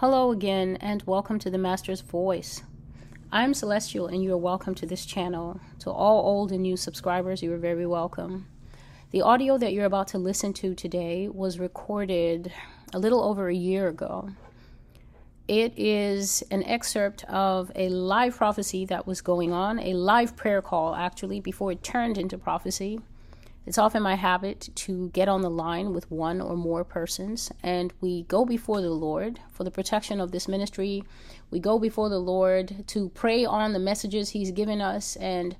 Hello again, and welcome to the Master's Voice. I'm Celestial, and you are welcome to this channel. To all old and new subscribers, you are very welcome. The audio that you're about to listen to today was recorded a little over a year ago. It is an excerpt of a live prophecy that was going on, a live prayer call actually, before it turned into prophecy. It's often my habit to get on the line with one or more persons, and we go before the Lord for the protection of this ministry. We go before the Lord to pray on the messages He's given us, and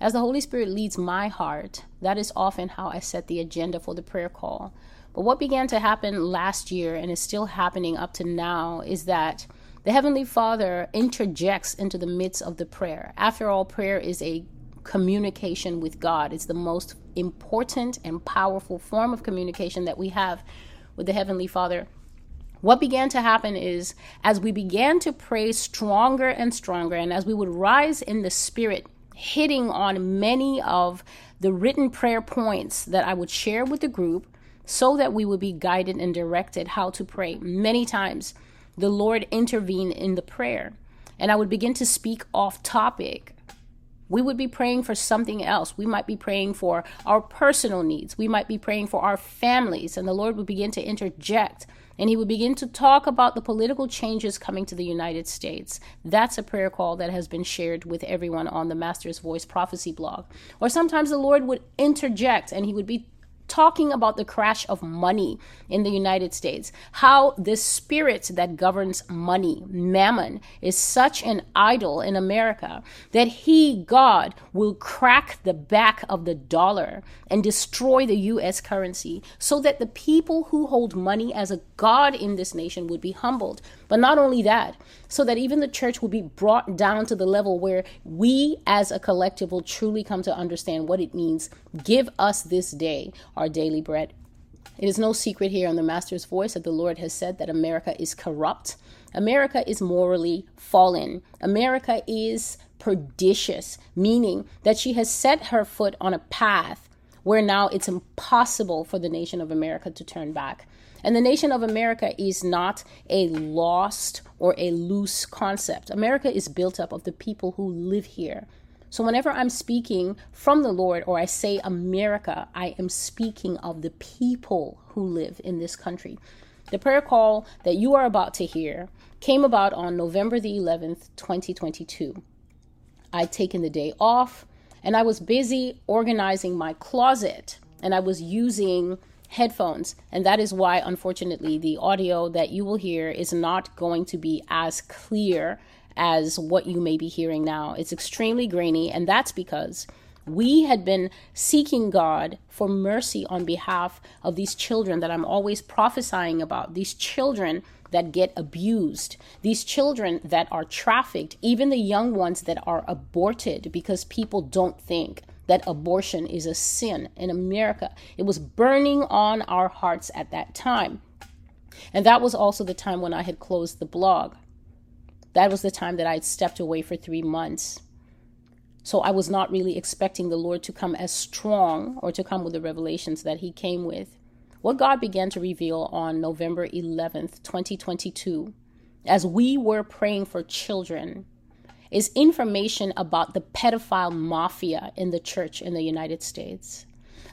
as the Holy Spirit leads my heart, that is often how I set the agenda for the prayer call. But what began to happen last year and is still happening up to now is that the Heavenly Father interjects into the midst of the prayer. After all, prayer is a communication with God. It's the most important and powerful form of communication that we have with the Heavenly Father. What began to happen is as we began to pray stronger and stronger, and as we would rise in the Spirit, hitting on many of the written prayer points that I would share with the group so that we would be guided and directed how to pray. Many times, the Lord intervened in the prayer, and I would begin to speak off topic we would be praying for something else. We might be praying for our personal needs. We might be praying for our families. And the Lord would begin to interject and he would begin to talk about the political changes coming to the United States. That's a prayer call that has been shared with everyone on the Master's Voice Prophecy blog. Or sometimes the Lord would interject and he would be talking about the crash of money in the United States, how the spirit that governs money, mammon, is such an idol in America that he, God, will crack the back of the dollar and destroy the US currency so that the people who hold money as a God in this nation would be humbled. But not only that, so that even the church will be brought down to the level where we as a collective will truly come to understand what it means. Give us this day our daily bread. It is no secret here on the Master's Voice that the Lord has said that America is corrupt. America is morally fallen. America is pernicious, meaning that she has set her foot on a path where now it's impossible for the nation of America to turn back. And the nation of America is not a lost or a loose concept. America is built up of the people who live here. So whenever I'm speaking from the Lord or I say America, I am speaking of the people who live in this country. The prayer call that you are about to hear came about on November the 11th, 2022. I'd taken the day off and I was busy organizing my closet and I was using headphones. And that is why, unfortunately, the audio that you will hear is not going to be as clear as what you may be hearing now. It's extremely grainy, and that's because we had been seeking God for mercy on behalf of these children that I'm always prophesying about, these children that get abused, these children that are trafficked, even the young ones that are aborted because people don't think that abortion is a sin in America. It was burning on our hearts at that time. And that was also the time when I had closed the blog. That was the time that I had stepped away for three months. So I was not really expecting the Lord to come as strong or to come with the revelations that He came with. What God began to reveal on November 11th, 2022, as we were praying for children is information about the pedophile mafia in the church in the United States.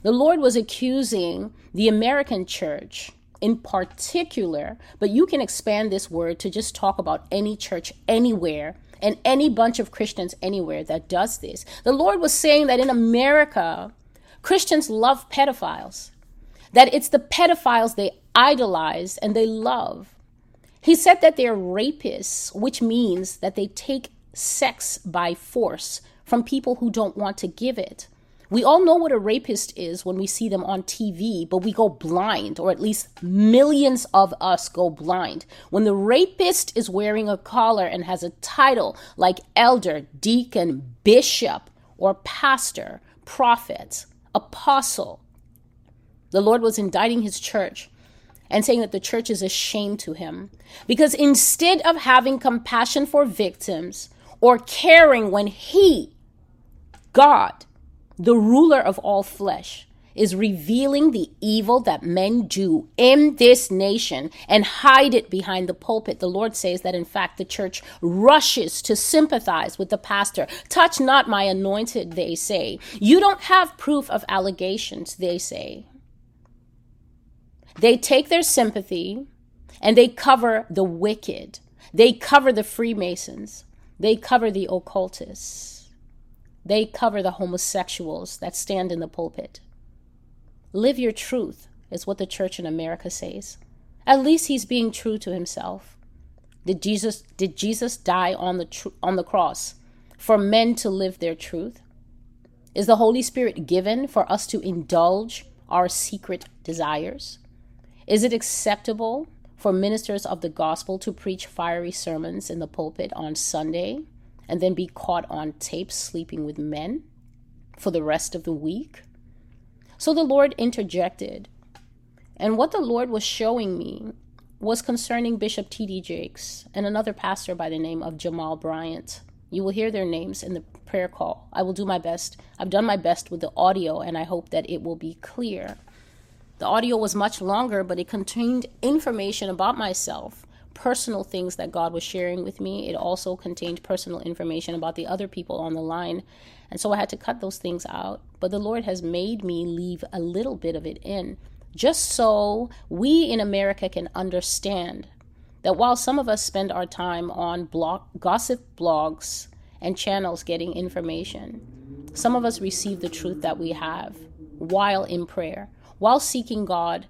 The Lord was accusing the American church in particular, but you can expand this word to just talk about any church anywhere and any bunch of Christians anywhere that does this. The Lord was saying that in America, Christians love pedophiles, that it's the pedophiles they idolize and they love. He said that they're rapists, which means that they take sex by force from people who don't want to give it. We all know what a rapist is when we see them on TV, but we go blind, or at least millions of us go blind. When the rapist is wearing a collar and has a title like elder, deacon, bishop, or pastor, prophet, apostle, the Lord was indicting his church and saying that the church is ashamed to him. Because instead of having compassion for victims, or caring when He, God, the ruler of all flesh, is revealing the evil that men do in this nation and hide it behind the pulpit. The Lord says that in fact the church rushes to sympathize with the pastor. Touch not my anointed, they say. You don't have proof of allegations, they say. They take their sympathy and they cover the wicked. They cover the Freemasons. They cover the occultists. They cover the homosexuals that stand in the pulpit. Live your truth, is what the church in America says. At least he's being true to himself. Did Jesus did Jesus die on the tr- on the cross for men to live their truth? Is the Holy Spirit given for us to indulge our secret desires? Is it acceptable for ministers of the gospel to preach fiery sermons in the pulpit on Sunday and then be caught on tape sleeping with men for the rest of the week? So the Lord interjected. And what the Lord was showing me was concerning Bishop T.D. Jakes and another pastor by the name of Jamal Bryant. You will hear their names in the prayer call. I will do my best. I've done my best with the audio, and I hope that it will be clear. The audio was much longer, but it contained information about myself, personal things that God was sharing with me. It also contained personal information about the other people on the line. And so I had to cut those things out. But the Lord has made me leave a little bit of it in, just so we in America can understand that while some of us spend our time on gossip blogs and channels getting information, some of us receive the truth that we have while in prayer while seeking God,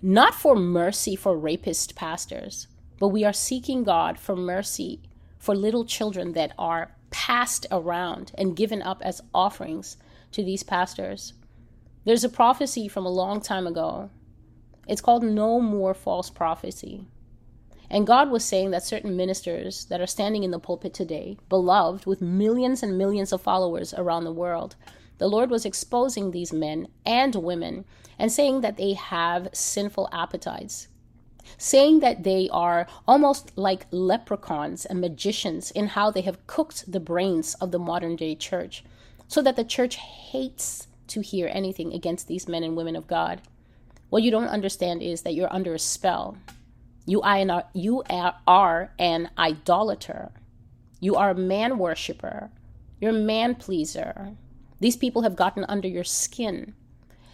not for mercy for rapist pastors, but we are seeking God for mercy for little children that are passed around and given up as offerings to these pastors. There's a prophecy from a long time ago. It's called No More False Prophecy. And God was saying that certain ministers that are standing in the pulpit today, beloved with millions and millions of followers around the world, the Lord was exposing these men and women and saying that they have sinful appetites, saying that they are almost like leprechauns and magicians in how they have cooked the brains of the modern day church, so that the church hates to hear anything against these men and women of God. What you don't understand is that you're under a spell. You are, you are an idolater. You are a man worshiper. You're a man pleaser. These people have gotten under your skin.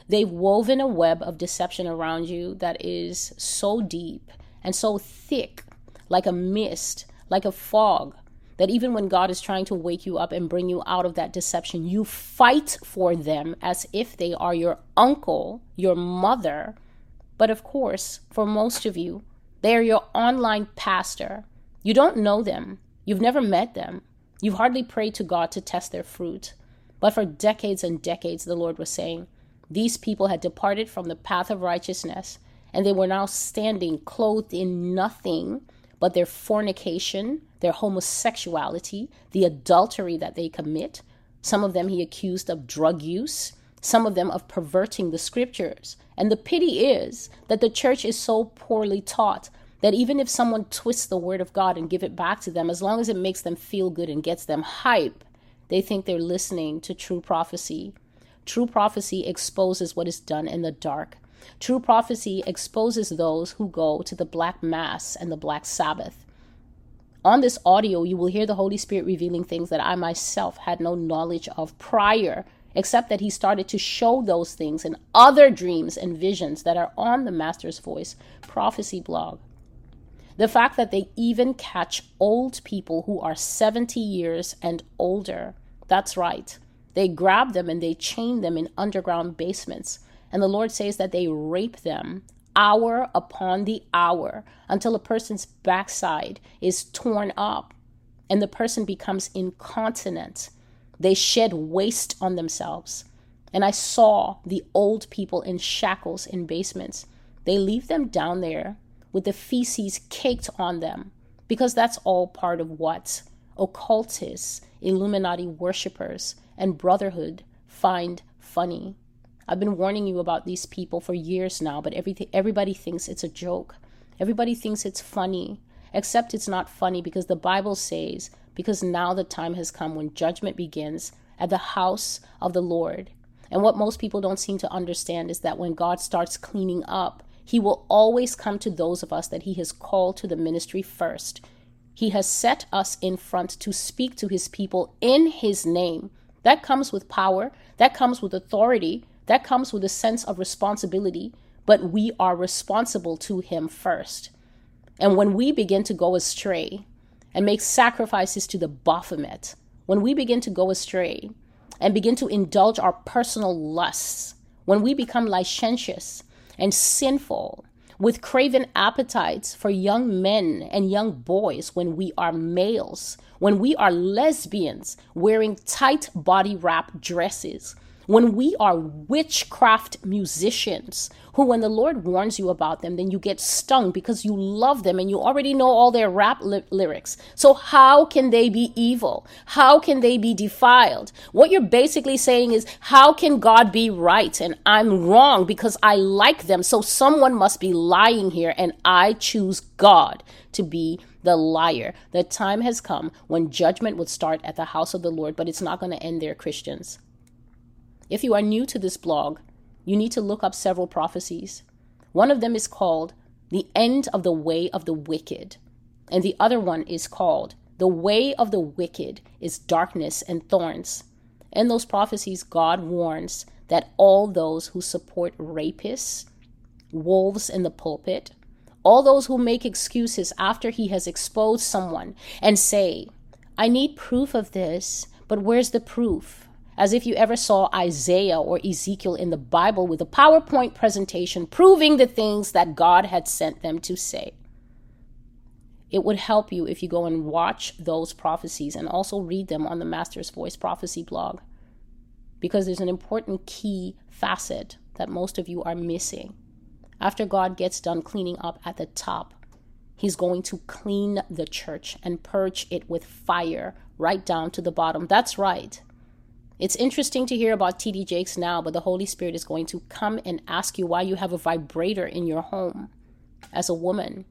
They've woven a web of deception around you that is so deep and so thick, like a mist, like a fog, that even when God is trying to wake you up and bring you out of that deception, you fight for them as if they are your uncle, your mother. But of course, for most of you, they are your online pastor. You don't know them, you've never met them, you've hardly prayed to God to test their fruit. But for decades and decades, the Lord was saying, these people had departed from the path of righteousness, and they were now standing clothed in nothing but their fornication, their homosexuality, the adultery that they commit. Some of them he accused of drug use, some of them of perverting the scriptures. And the pity is that the church is so poorly taught that even if someone twists the word of God and give it back to them, as long as it makes them feel good and gets them hype, they think they're listening to true prophecy. True prophecy exposes what is done in the dark. True prophecy exposes those who go to the black mass and the black Sabbath. On this audio, you will hear the Holy Spirit revealing things that I myself had no knowledge of prior, except that He started to show those things in other dreams and visions that are on the Master's Voice prophecy blog. The fact that they even catch old people who are 70 years and older that's right. They grab them and they chain them in underground basements. And the Lord says that they rape them hour upon the hour until a person's backside is torn up and the person becomes incontinent. They shed waste on themselves. And I saw the old people in shackles in basements. They leave them down there with the feces caked on them because that's all part of what occultists Illuminati worshippers, and Brotherhood find funny. I've been warning you about these people for years now, but everything, everybody thinks it's a joke. Everybody thinks it's funny, except it's not funny because the Bible says, because now the time has come when judgment begins at the house of the Lord. And what most people don't seem to understand is that when God starts cleaning up, he will always come to those of us that he has called to the ministry first. He has set us in front to speak to his people in his name. That comes with power, that comes with authority, that comes with a sense of responsibility, but we are responsible to him first. And when we begin to go astray and make sacrifices to the Baphomet, when we begin to go astray and begin to indulge our personal lusts, when we become licentious and sinful with craven appetites for young men and young boys when we are males, when we are lesbians wearing tight body wrap dresses, when we are witchcraft musicians who, when the Lord warns you about them, then you get stung because you love them and you already know all their rap li- lyrics. So, how can they be evil? How can they be defiled? What you're basically saying is, how can God be right and I'm wrong because I like them? So, someone must be lying here and I choose God to be the liar. The time has come when judgment would start at the house of the Lord, but it's not going to end there, Christians. If you are new to this blog, you need to look up several prophecies. One of them is called The End of the Way of the Wicked, and the other one is called The Way of the Wicked is Darkness and Thorns. In those prophecies, God warns that all those who support rapists, wolves in the pulpit, all those who make excuses after he has exposed someone and say, I need proof of this, but where's the proof? As if you ever saw Isaiah or Ezekiel in the Bible with a PowerPoint presentation proving the things that God had sent them to say. It would help you if you go and watch those prophecies and also read them on the Master's Voice Prophecy blog, because there's an important key facet that most of you are missing. After God gets done cleaning up at the top, He's going to clean the church and purge it with fire right down to the bottom. That's right. It's interesting to hear about TD Jakes now, but the Holy Spirit is going to come and ask you why you have a vibrator in your home as a woman.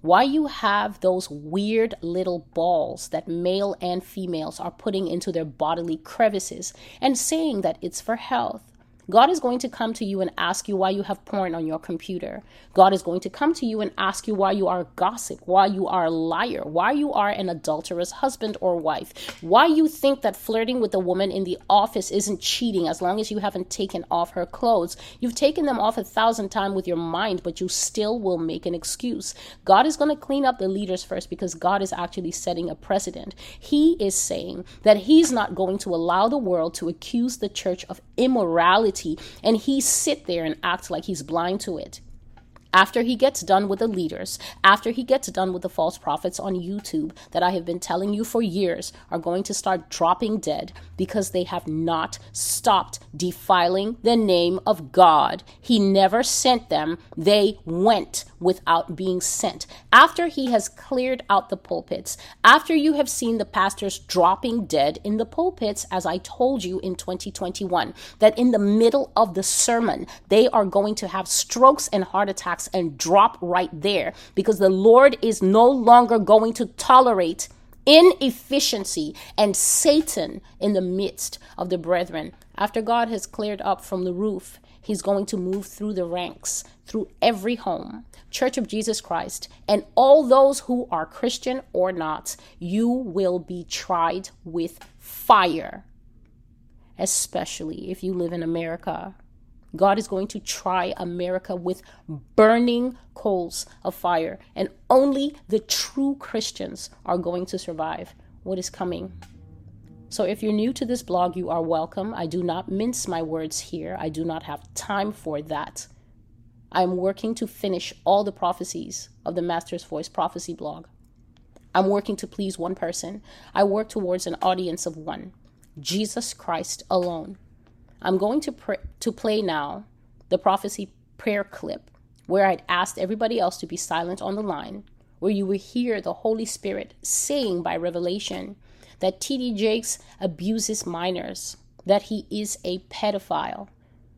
Why you have those weird little balls that male and females are putting into their bodily crevices and saying that it's for health. God is going to come to you and ask you why you have porn on your computer. God is going to come to you and ask you why you are gossip, why you are a liar, why you are an adulterous husband or wife, why you think that flirting with a woman in the office isn't cheating as long as you haven't taken off her clothes. You've taken them off a thousand times with your mind, but you still will make an excuse. God is going to clean up the leaders first because God is actually setting a precedent. He is saying that He's not going to allow the world to accuse the church of immorality and he sit there and act like he's blind to it after he gets done with the leaders, after he gets done with the false prophets on YouTube that I have been telling you for years are going to start dropping dead because they have not stopped defiling the name of God. He never sent them, they went without being sent. After he has cleared out the pulpits, after you have seen the pastors dropping dead in the pulpits, as I told you in 2021, that in the middle of the sermon, they are going to have strokes and heart attacks and drop right there because the Lord is no longer going to tolerate inefficiency and Satan in the midst of the brethren. After God has cleared up from the roof, He's going to move through the ranks, through every home. Church of Jesus Christ, and all those who are Christian or not, you will be tried with fire, especially if you live in America. God is going to try America with burning coals of fire, and only the true Christians are going to survive what is coming. So, if you're new to this blog, you are welcome. I do not mince my words here, I do not have time for that. I'm working to finish all the prophecies of the Master's Voice Prophecy blog. I'm working to please one person. I work towards an audience of one Jesus Christ alone. I'm going to pr- to play now the prophecy prayer clip where I'd asked everybody else to be silent on the line, where you would hear the Holy Spirit saying by revelation that T.D. Jakes abuses minors, that he is a pedophile,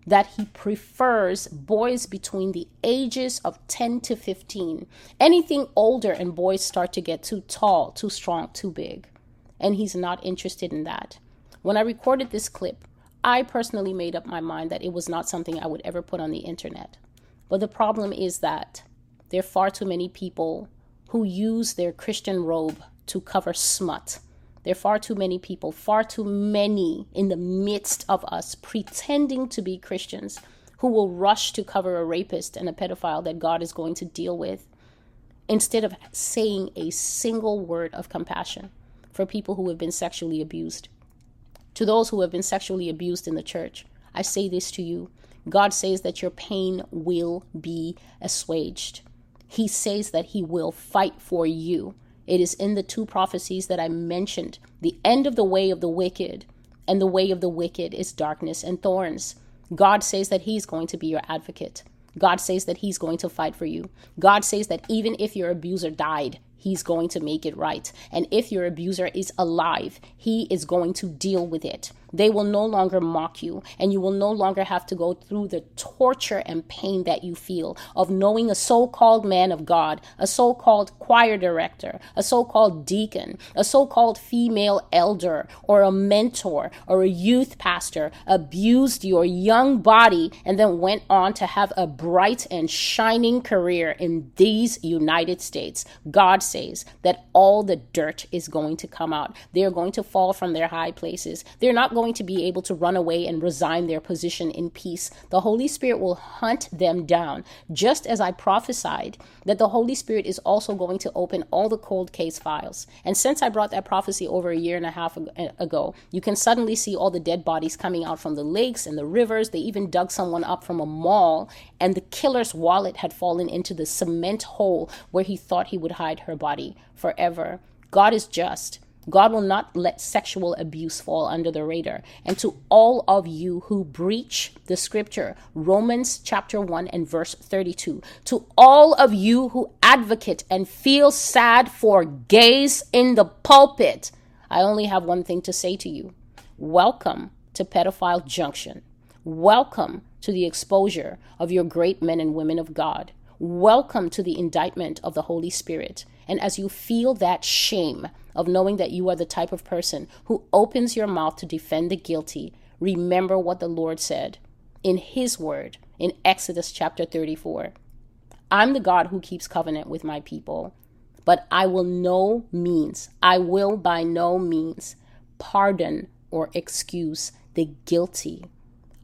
that he prefers boys between the ages of 10 to 15. Anything older and boys start to get too tall, too strong, too big. And he's not interested in that. When I recorded this clip, I personally made up my mind that it was not something I would ever put on the internet. But the problem is that there are far too many people who use their Christian robe to cover smut. There are far too many people, far too many in the midst of us pretending to be Christians who will rush to cover a rapist and a pedophile that God is going to deal with instead of saying a single word of compassion for people who have been sexually abused. To those who have been sexually abused in the church, I say this to you God says that your pain will be assuaged. He says that He will fight for you. It is in the two prophecies that I mentioned the end of the way of the wicked, and the way of the wicked is darkness and thorns. God says that He's going to be your advocate. God says that He's going to fight for you. God says that even if your abuser died, He's going to make it right. And if your abuser is alive, he is going to deal with it. They will no longer mock you, and you will no longer have to go through the torture and pain that you feel of knowing a so called man of God, a so called choir director, a so called deacon, a so called female elder, or a mentor, or a youth pastor abused your young body and then went on to have a bright and shining career in these United States. God says that all the dirt is going to come out. They are going to fall from their high places. They're not going to be able to run away and resign their position in peace. The Holy Spirit will hunt them down, just as I prophesied that the Holy Spirit is also going to open all the cold case files. And since I brought that prophecy over a year and a half uh, ago, you can suddenly see all the dead bodies coming out from the lakes and the rivers. They even dug someone up from a mall, and the killer's wallet had fallen into the cement hole where he thought he would hide her body forever. God is just. God will not let sexual abuse fall under the radar. And to all of you who breach the scripture, Romans chapter 1 and verse 32, to all of you who advocate and feel sad for gays in the pulpit, I only have one thing to say to you. Welcome to Pedophile Junction. Welcome to the exposure of your great men and women of God. Welcome to the indictment of the Holy Spirit. And as you feel that shame of knowing that you are the type of person who opens your mouth to defend the guilty, remember what the Lord said in His word in Exodus chapter 34. I'm the God who keeps covenant with my people, but I will no means, I will by no means pardon or excuse the guilty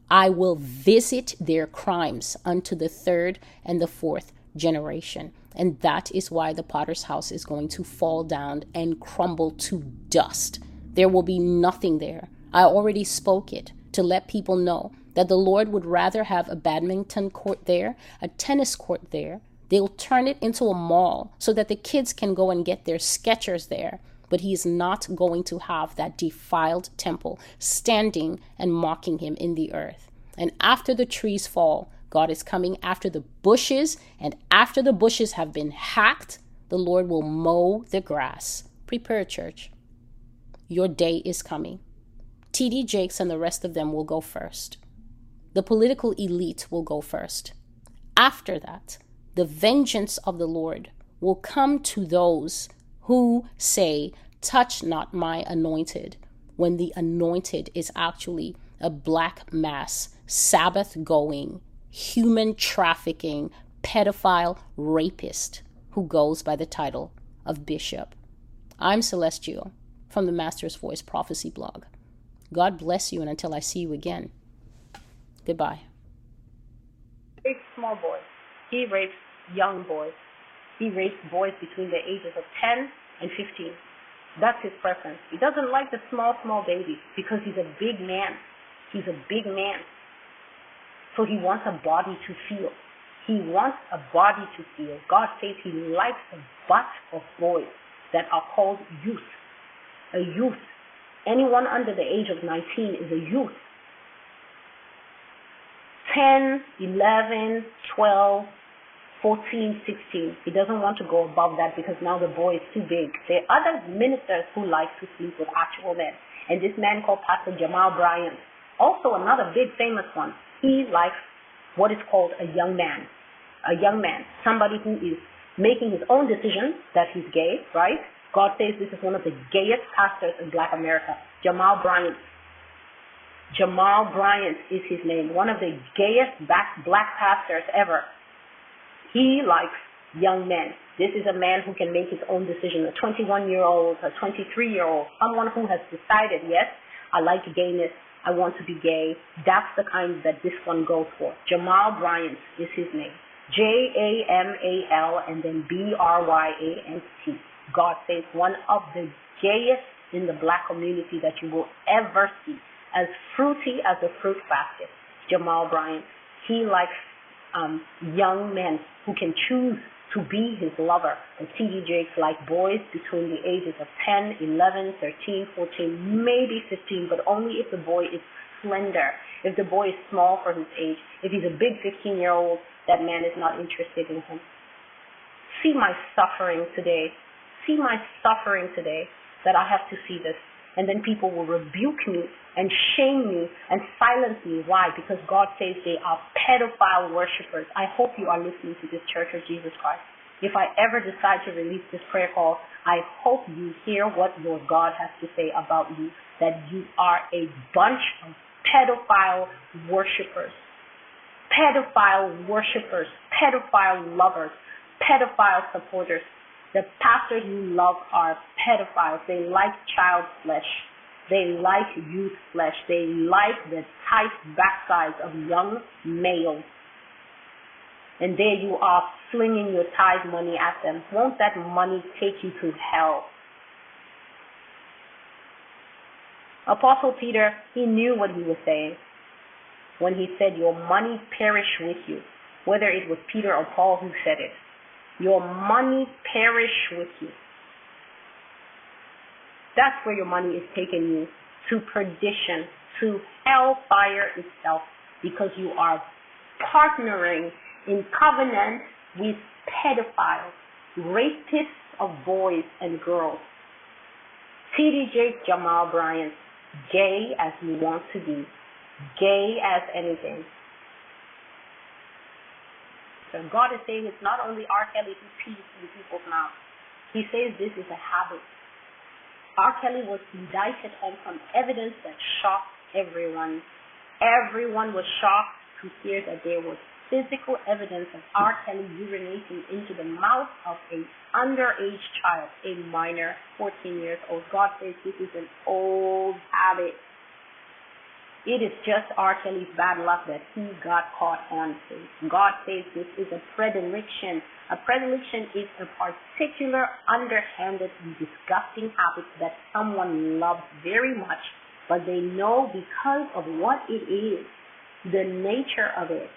I will visit their crimes unto the third and the fourth generation. And that is why the potter's house is going to fall down and crumble to dust. There will be nothing there. I already spoke it to let people know that the Lord would rather have a badminton court there, a tennis court there. They'll turn it into a mall so that the kids can go and get their Skechers there but he is not going to have that defiled temple standing and mocking him in the earth. And after the trees fall, God is coming after the bushes, and after the bushes have been hacked, the Lord will mow the grass. Prepare, church. Your day is coming. T.D. Jakes and the rest of them will go first. The political elite will go first. After that, the vengeance of the Lord will come to those who say, Touch not my anointed, when the anointed is actually a black mass, Sabbath going, human trafficking, pedophile rapist who goes by the title of bishop. I'm Celestial from the Master's Voice Prophecy blog. God bless you, and until I see you again, goodbye. Raped small boys. He rapes young boys. He rapes boys between the ages of 10 and 15. That's his preference. He doesn't like the small, small babies because he's a big man. He's a big man. So he wants a body to feel. He wants a body to feel. God says he likes the butt of boys that are called youth. A youth. Anyone under the age of 19 is a youth. 10, 11, 12, 14, 16. He doesn't want to go above that because now the boy is too big. There are other ministers who like to sleep with actual men. And this man called Pastor Jamal Bryant, also another big famous one, he likes what is called a young man. A young man, somebody who is making his own decision that he's gay, right? God says this is one of the gayest pastors in black America, Jamal Bryant. Jamal Bryant is his name, one of the gayest black, black pastors ever. He likes young men. This is a man who can make his own decision, a 21 year old, a 23 year old, someone who has decided, yes, I like gayness, I want to be gay. That's the kind that this one goes for. Jamal Bryant is his name. J A M A L and then B R Y A N T. God says one of the gayest in the black community that you will ever see as fruity as a fruit basket. Jamal Bryant. He likes um, young men who can choose to be his lover. And T.D. Jakes like boys between the ages of 10, 11, 13, 14, maybe 15, but only if the boy is slender. If the boy is small for his age. If he's a big 15 year old, that man is not interested in him. See my suffering today. See my suffering today that I have to see this and then people will rebuke me and shame me and silence me. Why? Because God says they are pedophile worshippers. I hope you are listening to this Church of Jesus Christ. If I ever decide to release this prayer call, I hope you hear what your God has to say about you, that you are a bunch of pedophile worshippers. Pedophile worshippers, pedophile lovers, pedophile supporters, the pastors you love are pedophiles. They like child flesh. They like youth flesh. They like the tight backsides of young males. And there you are flinging your tithe money at them. Won't that money take you to hell? Apostle Peter, he knew what he was saying when he said, Your money perish with you, whether it was Peter or Paul who said it. Your money perish with you. That's where your money is taking you to perdition, to hellfire itself, because you are partnering in covenant with pedophiles, rapists of boys and girls. T.D. Jakes Jamal Bryant, gay as you want to be, gay as anything, so God is saying it's not only R. Kelly who pees in people's mouths. He says this is a habit. R. Kelly was indicted on some evidence that shocked everyone. Everyone was shocked to hear that there was physical evidence of R. Kelly urinating into the mouth of a underage child, a minor, 14 years old. God says this is an old habit. It is just R. Kelly's bad luck that he got caught on tape. God says this is a predilection. A predilection is a particular underhanded and disgusting habit that someone loves very much, but they know because of what it is, the nature of it,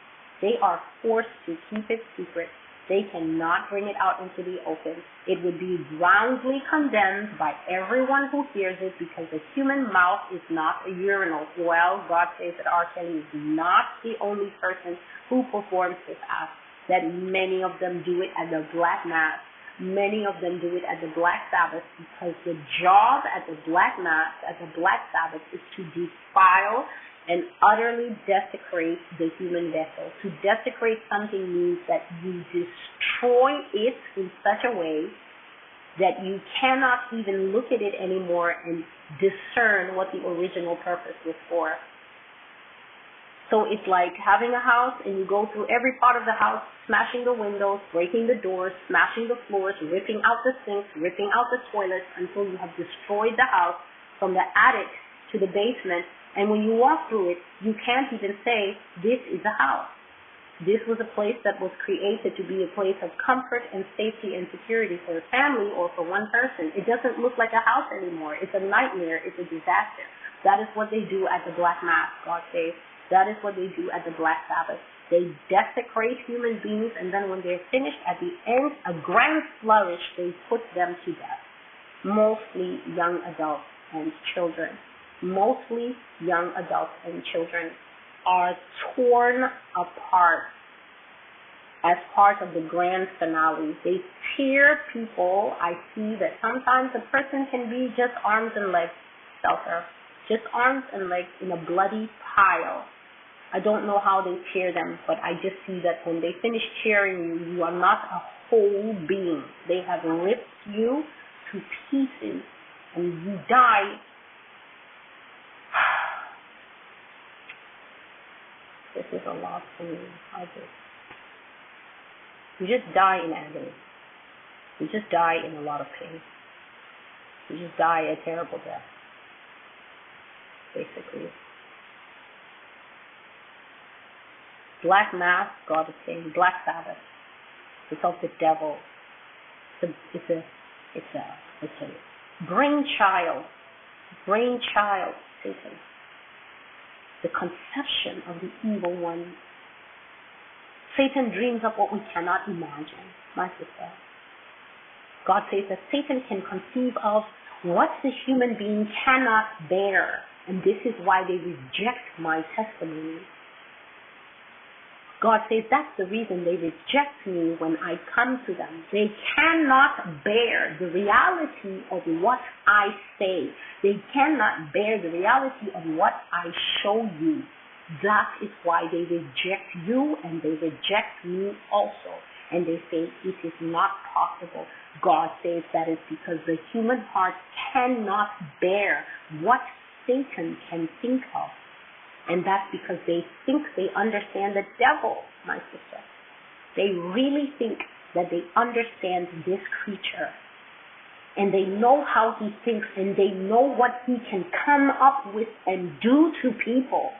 they are forced to keep it secret they cannot bring it out into the open. It would be roundly condemned by everyone who hears it because the human mouth is not a urinal. Well, God says that R. Kelly is not the only person who performs this act, that many of them do it at the Black Mass. Many of them do it at the Black Sabbath because the job at the Black Mass, at the Black Sabbath, is to defile and utterly desecrate the human vessel. To desecrate something means that you destroy it in such a way that you cannot even look at it anymore and discern what the original purpose was for. So it's like having a house and you go through every part of the house, smashing the windows, breaking the doors, smashing the floors, ripping out the sinks, ripping out the toilets until you have destroyed the house from the attic to the basement and when you walk through it, you can't even say, this is a house. This was a place that was created to be a place of comfort and safety and security for a family or for one person. It doesn't look like a house anymore. It's a nightmare. It's a disaster. That is what they do at the Black Mass, God says. That is what they do at the Black Sabbath. They desecrate human beings, and then when they're finished, at the end, a grand flourish, they put them to death. Mostly young adults and children mostly young adults and children, are torn apart as part of the grand finale. They tear people. I see that sometimes a person can be just arms and legs, Shelter. Just arms and legs in a bloody pile. I don't know how they tear them, but I just see that when they finish tearing you, you are not a whole being. They have ripped you to pieces and you die This is a lot for me. I just, you just die in agony. You just die in a lot of pain. You just die a terrible death, basically. Black Mass, God is saying, Black Sabbath. It's of the devil. It's a, it's a, it's a, it's a brainchild, brainchild, Satan. The conception of the evil one. Satan dreams up what we cannot imagine, my sister. God says that Satan can conceive of what the human being cannot bear. And this is why they reject my testimony. God says that's the reason they reject me when I come to them. They cannot bear the reality of what I say. They cannot bear the reality of what I show you. That is why they reject you and they reject me also. And they say it is not possible. God says that is because the human heart cannot bear what Satan can think of. And that's because they think they understand the devil, my sister. They really think that they understand this creature. And they know how he thinks and they know what he can come up with and do to people.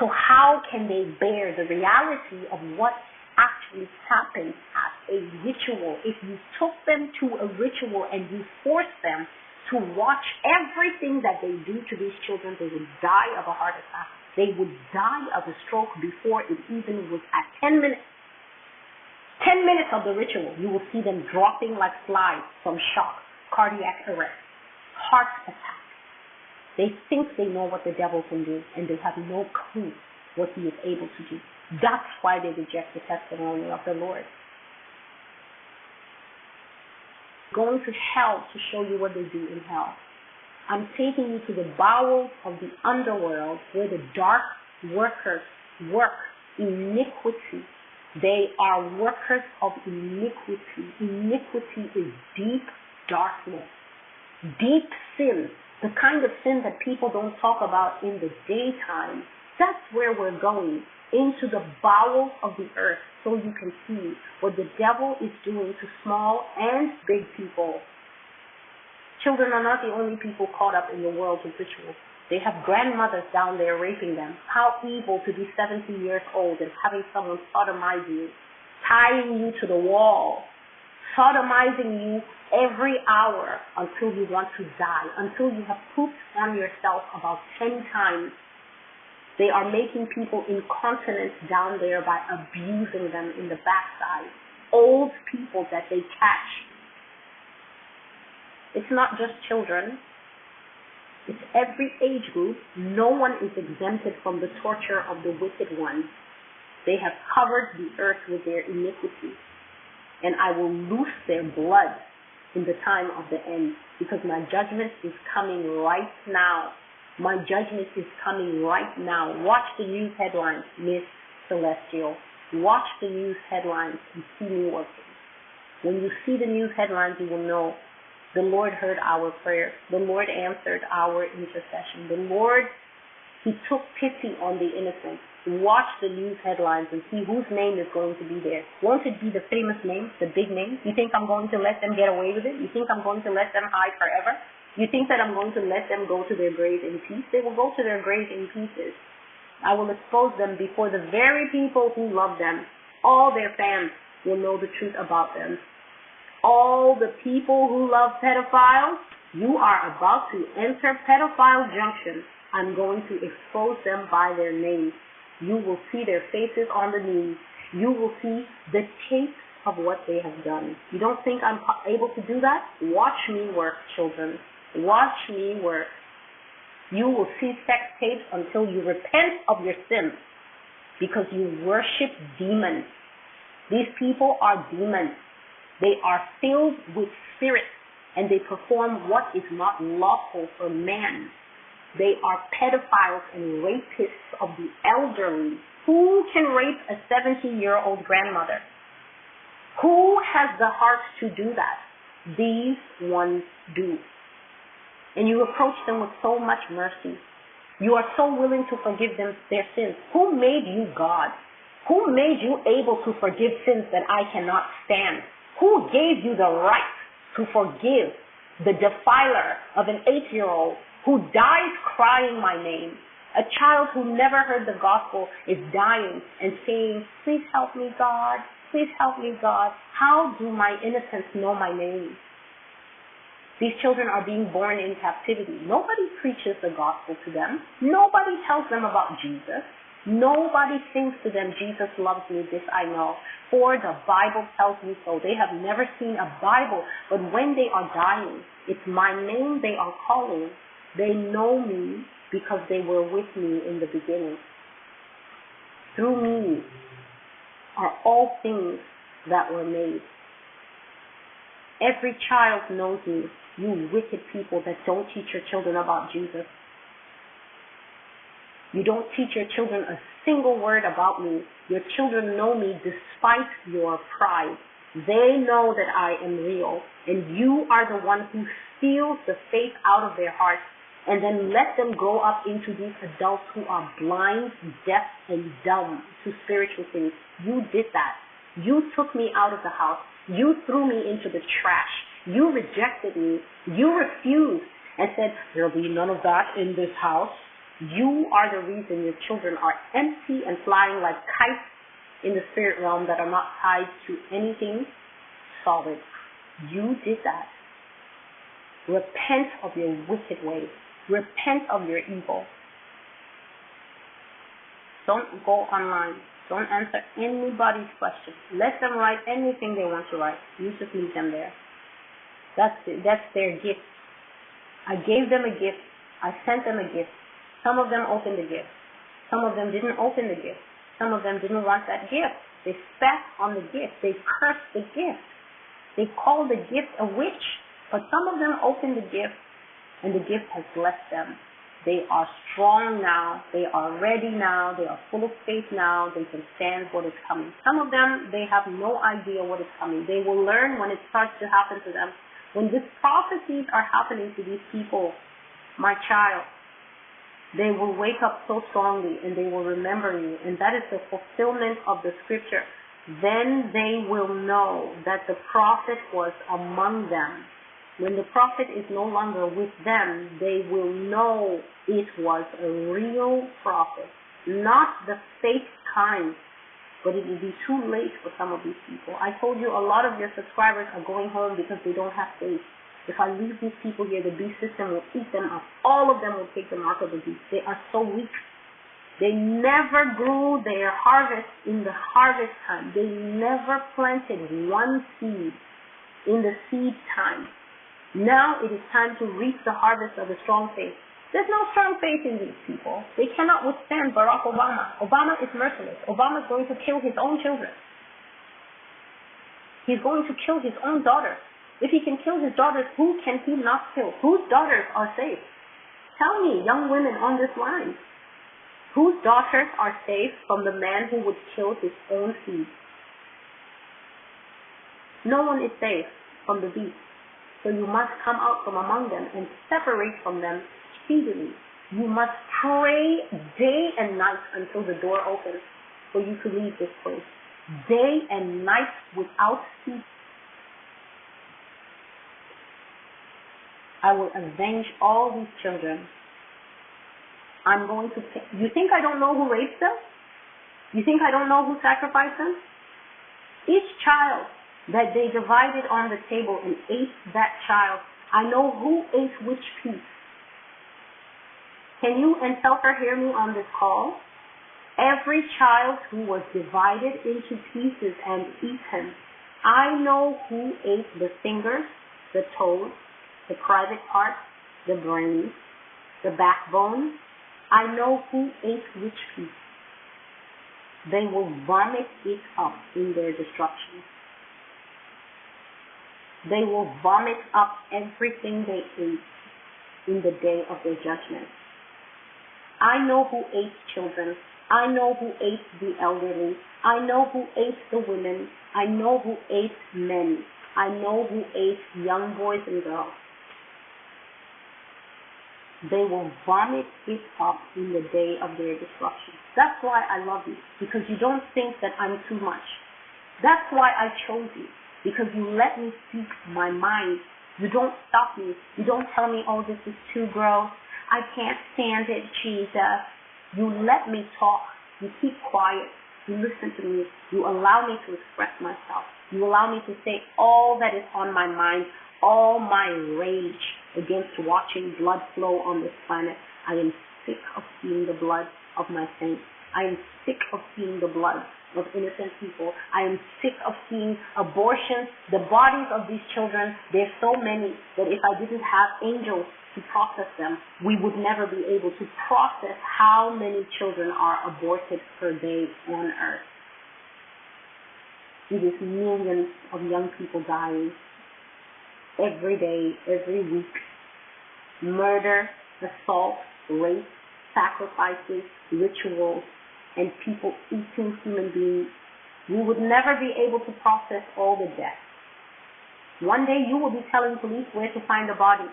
So how can they bear the reality of what actually happens at a ritual? If you took them to a ritual and you forced them to watch everything that they do to these children, they would die of a heart attack. They would die of a stroke before it even was at 10 minutes. 10 minutes of the ritual, you will see them dropping like flies from shock, cardiac arrest, heart attack. They think they know what the devil can do, and they have no clue what he is able to do. That's why they reject the testimony of the Lord. Going to hell to show you what they do in hell. I'm taking you to the bowels of the underworld where the dark workers work iniquity. They are workers of iniquity. Iniquity is deep darkness, deep sin, the kind of sin that people don't talk about in the daytime. That's where we're going into the bowels of the earth so you can see what the devil is doing to small and big people. Children are not the only people caught up in the world of rituals. They have grandmothers down there raping them. How evil to be 70 years old and having someone sodomize you, tying you to the wall, sodomizing you every hour until you want to die, until you have pooped on yourself about 10 times they are making people incontinent down there by abusing them in the backside. Old people that they catch. It's not just children. It's every age group. No one is exempted from the torture of the wicked one. They have covered the earth with their iniquity. And I will loose their blood in the time of the end because my judgment is coming right now my judgment is coming right now. Watch the news headlines, Miss Celestial. Watch the news headlines and see me working. When you see the news headlines, you will know the Lord heard our prayer. The Lord answered our intercession. The Lord, He took pity on the innocent. Watch the news headlines and see whose name is going to be there. Won't it be the famous name, the big name? You think I'm going to let them get away with it? You think I'm going to let them hide forever? You think that I'm going to let them go to their grave in peace? They will go to their grave in pieces. I will expose them before the very people who love them. All their fans will know the truth about them. All the people who love pedophiles, you are about to enter pedophile junction. I'm going to expose them by their names. You will see their faces on the news. You will see the tapes of what they have done. You don't think I'm able to do that? Watch me work, children. Watch me work. You will see sex tapes until you repent of your sins because you worship demons. These people are demons. They are filled with spirits and they perform what is not lawful for man. They are pedophiles and rapists of the elderly. Who can rape a 70 year old grandmother? Who has the heart to do that? These ones do and you approach them with so much mercy. You are so willing to forgive them their sins. Who made you God? Who made you able to forgive sins that I cannot stand? Who gave you the right to forgive the defiler of an eight year old who dies crying my name? A child who never heard the gospel is dying and saying, Please help me, God. Please help me, God. How do my innocents know my name? These children are being born in captivity. Nobody preaches the gospel to them. Nobody tells them about Jesus. Nobody sings to them, Jesus loves me, this I know. For the Bible tells me so. They have never seen a Bible, but when they are dying, it's my name they are calling. They know me because they were with me in the beginning. Through me are all things that were made. Every child knows me, you wicked people that don't teach your children about Jesus. You don't teach your children a single word about me. Your children know me despite your pride. They know that I am real, and you are the one who steals the faith out of their hearts and then let them grow up into these adults who are blind, deaf, and dumb to spiritual things. You did that. You took me out of the house. You threw me into the trash. You rejected me. You refused and said, There'll be none of that in this house. You are the reason your children are empty and flying like kites in the spirit realm that are not tied to anything solid. You did that. Repent of your wicked ways. Repent of your evil. Don't go online. Don't answer anybody's questions. Let them write anything they want to write. You just leave them there. That's that's their gift. I gave them a gift. I sent them a gift. Some of them opened the gift. Some of them didn't open the gift. Some of them didn't want that gift. They spat on the gift. They cursed the gift. They called the gift a witch. But some of them opened the gift and the gift has blessed them. They are strong now. They are ready now. They are full of faith now. They can stand what is coming. Some of them, they have no idea what is coming. They will learn when it starts to happen to them. When these prophecies are happening to these people, my child, they will wake up so strongly and they will remember you. And that is the fulfillment of the scripture. Then they will know that the prophet was among them. When the prophet is no longer with them, they will know it was a real prophet, not the fake kind. But it will be too late for some of these people. I told you a lot of your subscribers are going home because they don't have faith. If I leave these people here, the beast system will eat them up. All of them will take the mark of the beast. They are so weak. They never grew their harvest in the harvest time. They never planted one seed in the seed time. Now it is time to reap the harvest of the strong faith. There's no strong faith in these people. They cannot withstand Barack Obama. Obama is merciless. Obama is going to kill his own children. He's going to kill his own daughters. If he can kill his daughters, who can he not kill? Whose daughters are safe? Tell me, young women on this line, whose daughters are safe from the man who would kill his own seed? No one is safe from the beast. So you must come out from among them and separate from them speedily. You must pray day and night until the door opens for you to leave this place. Day and night without ceasing I will avenge all these children. I'm going to. You think I don't know who raped them? You think I don't know who sacrificed them? Each child that they divided on the table and ate that child, I know who ate which piece. Can you and Telfer hear me on this call? Every child who was divided into pieces and eaten, I know who ate the fingers, the toes, the private parts, the brain, the backbone. I know who ate which piece. They will vomit it up in their destruction. They will vomit up everything they ate in the day of their judgment. I know who ate children. I know who ate the elderly. I know who ate the women. I know who ate men. I know who ate young boys and girls. they will vomit it up in the day of their destruction. That's why I love you, because you don't think that I'm too much. That's why I chose you, because you let me speak my mind. You don't stop me. You don't tell me, oh, this is too gross. I can't stand it, Jesus. You let me talk. You keep quiet. You listen to me. You allow me to express myself. You allow me to say all that is on my mind, all my rage against watching blood flow on this planet. I am sick of seeing the blood of my saints. I am sick of seeing the blood of innocent people. I am sick of seeing abortions, the bodies of these children. There's so many that if I didn't have angels to process them, we would never be able to process how many children are aborted per day on earth. It is millions of young people dying every day, every week. Murder, assault, rape, sacrifices, rituals, and people eating human beings. We would never be able to process all the death. One day you will be telling police where to find the body.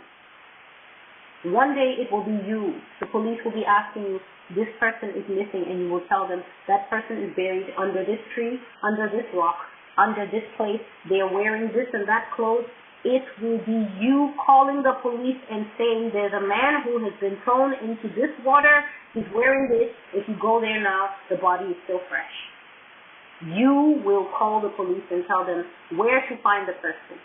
One day it will be you. The police will be asking you, this person is missing, and you will tell them that person is buried under this tree, under this rock, under this place. They are wearing this and that clothes. It will be you calling the police and saying there's a man who has been thrown into this water. He's wearing this. If you go there now, the body is still fresh. You will call the police and tell them where to find the person.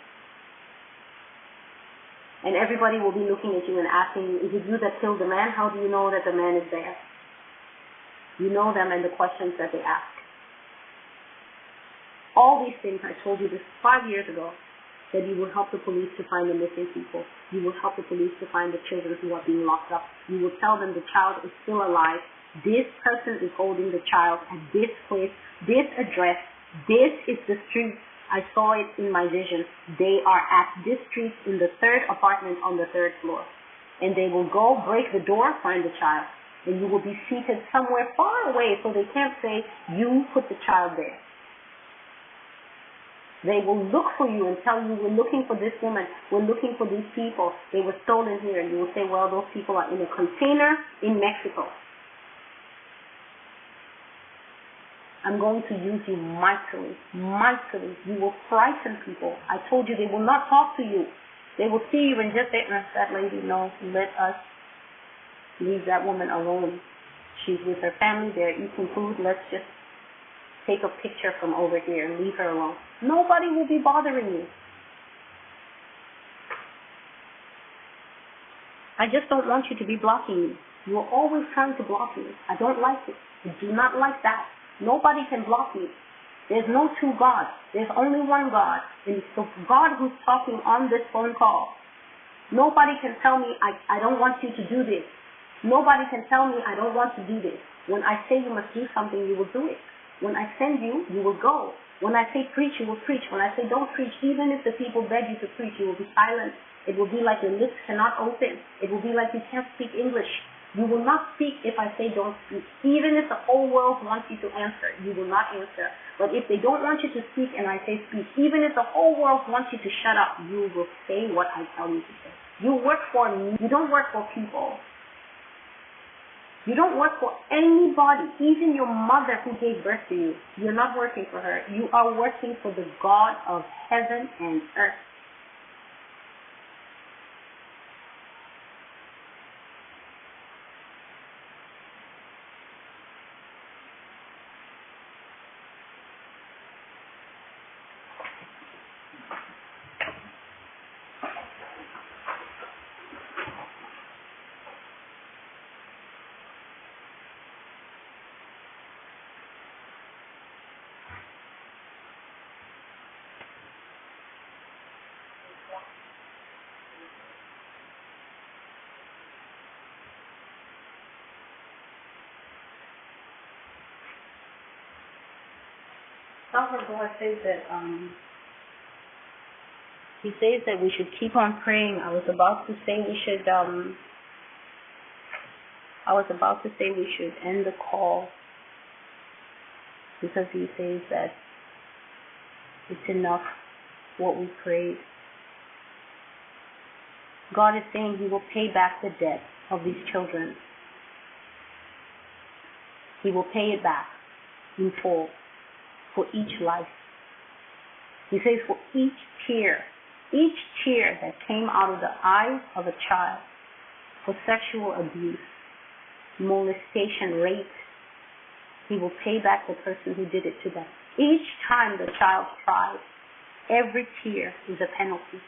And everybody will be looking at you and asking you, is it you that killed the man? How do you know that the man is there? You know them and the questions that they ask. All these things, I told you this five years ago, that you will help the police to find the missing people. You will help the police to find the children who are being locked up. You will tell them the child is still alive. This person is holding the child at this place, this address. This is the street. I saw it in my vision. They are at this street in the third apartment on the third floor. And they will go break the door, find the child. And you will be seated somewhere far away so they can't say, you put the child there. They will look for you and tell you, we're looking for this woman, we're looking for these people, they were stolen here. And you will say, well, those people are in a container in Mexico. I'm going to use you mightily, mightily. You will frighten people. I told you they will not talk to you. They will see you and just say, uh, that lady, no, let us leave that woman alone. She's with her family, they're eating food, let's just take a picture from over here and leave her alone. Nobody will be bothering you. I just don't want you to be blocking me. You are always trying to block me. I don't like it. I do not like that. Nobody can block me. There's no two gods. There's only one God. And it's the God who's talking on this phone call. Nobody can tell me, I, I don't want you to do this. Nobody can tell me, I don't want to do this. When I say you must do something, you will do it. When I send you, you will go. When I say preach, you will preach. When I say don't preach, even if the people beg you to preach, you will be silent. It will be like your lips cannot open. It will be like you can't speak English. You will not speak if I say don't speak. Even if the whole world wants you to answer, you will not answer. But if they don't want you to speak and I say speak, even if the whole world wants you to shut up, you will say what I tell you to say. You work for me. You don't work for people. You don't work for anybody, even your mother who gave birth to you. You're not working for her. You are working for the God of heaven and earth. Salvador says that um, he says that we should keep on praying. I was about to say we should um, I was about to say we should end the call because he says that it's enough what we prayed. God is saying He will pay back the debt of these children. He will pay it back in full for each life. He says, for each tear, each tear that came out of the eyes of a child for sexual abuse, molestation, rape, he will pay back the person who did it to them. Each time the child cries, every tear is a penalty.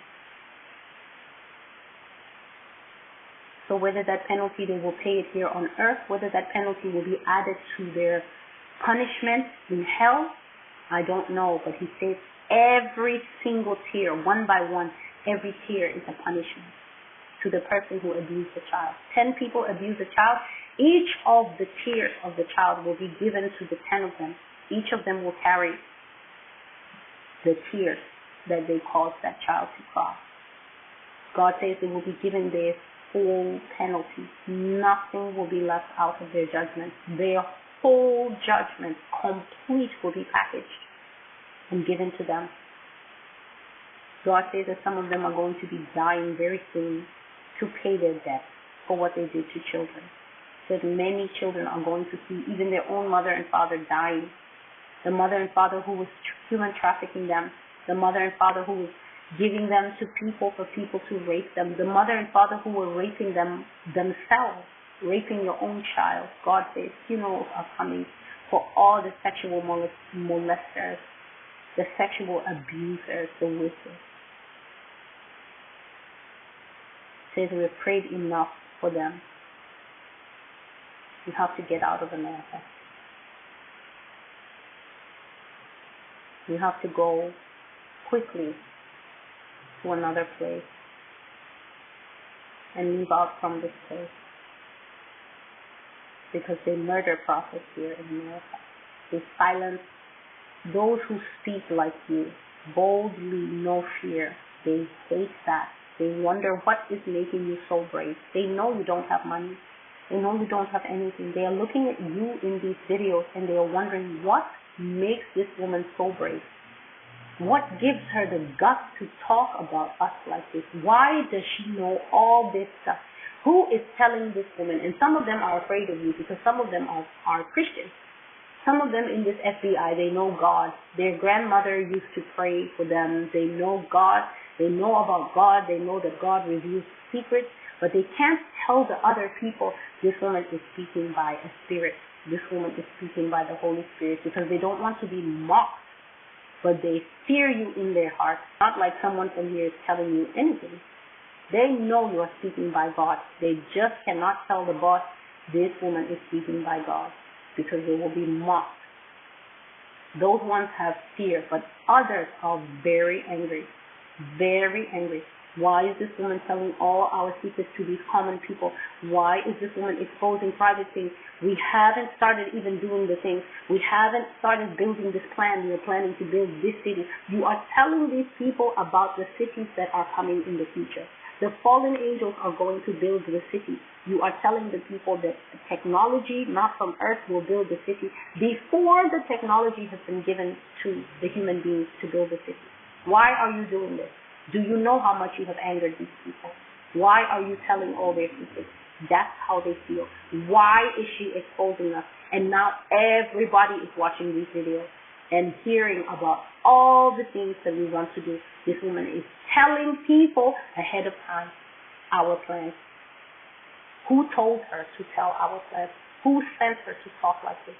So whether that penalty they will pay it here on earth, whether that penalty will be added to their punishment in hell, I don't know. But he says every single tear, one by one, every tear is a punishment to the person who abused the child. Ten people abuse a child. Each of the tears of the child will be given to the ten of them. Each of them will carry the tears that they caused that child to cry. God says they will be given their full penalty. Nothing will be left out of their judgment. Their whole judgment, complete, will be packaged and given to them. God says that some of them are going to be dying very soon to pay their debt for what they did to children. That many children are going to see even their own mother and father dying. The mother and father who was human trafficking them, the mother and father who was giving them to people for people to rape them, the mother and father who were raping them themselves, raping your own child. God says funerals are coming for all the sexual molesters, the sexual abusers, the wicked. Says we have prayed enough for them. You have to get out of America. You have to go quickly to another place and move out from this place because they murder prophets here in America. They silence those who speak like you, boldly, no fear. They hate that. They wonder what is making you so brave. They know you don't have money. They know you don't have anything. They are looking at you in these videos and they are wondering what makes this woman so brave. What gives her the guts to talk about us like this? Why does she know all this stuff? Who is telling this woman? And some of them are afraid of you because some of them are, are Christians. Some of them in this FBI, they know God. Their grandmother used to pray for them. They know God. They know about God. They know that God reveals secrets. But they can't tell the other people this woman is speaking by a spirit. This woman is speaking by the Holy Spirit because they don't want to be mocked but they fear you in their heart, not like someone from here is telling you anything. They know you are speaking by God. They just cannot tell the boss this woman is speaking by God because they will be mocked. Those ones have fear, but others are very angry, very angry. Why is this woman telling all our secrets to these common people? Why is this woman exposing private things? We haven't started even doing the things. We haven't started building this plan. We are planning to build this city. You are telling these people about the cities that are coming in the future. The fallen angels are going to build the city. You are telling the people that technology, not from earth, will build the city before the technology has been given to the human beings to build the city. Why are you doing this? Do you know how much you have angered these people? Why are you telling all their secrets? That's how they feel. Why is she exposing us? And now everybody is watching these videos and hearing about all the things that we want to do. This woman is telling people ahead of time our plans. Who told her to tell our plans? Who sent her to talk like this?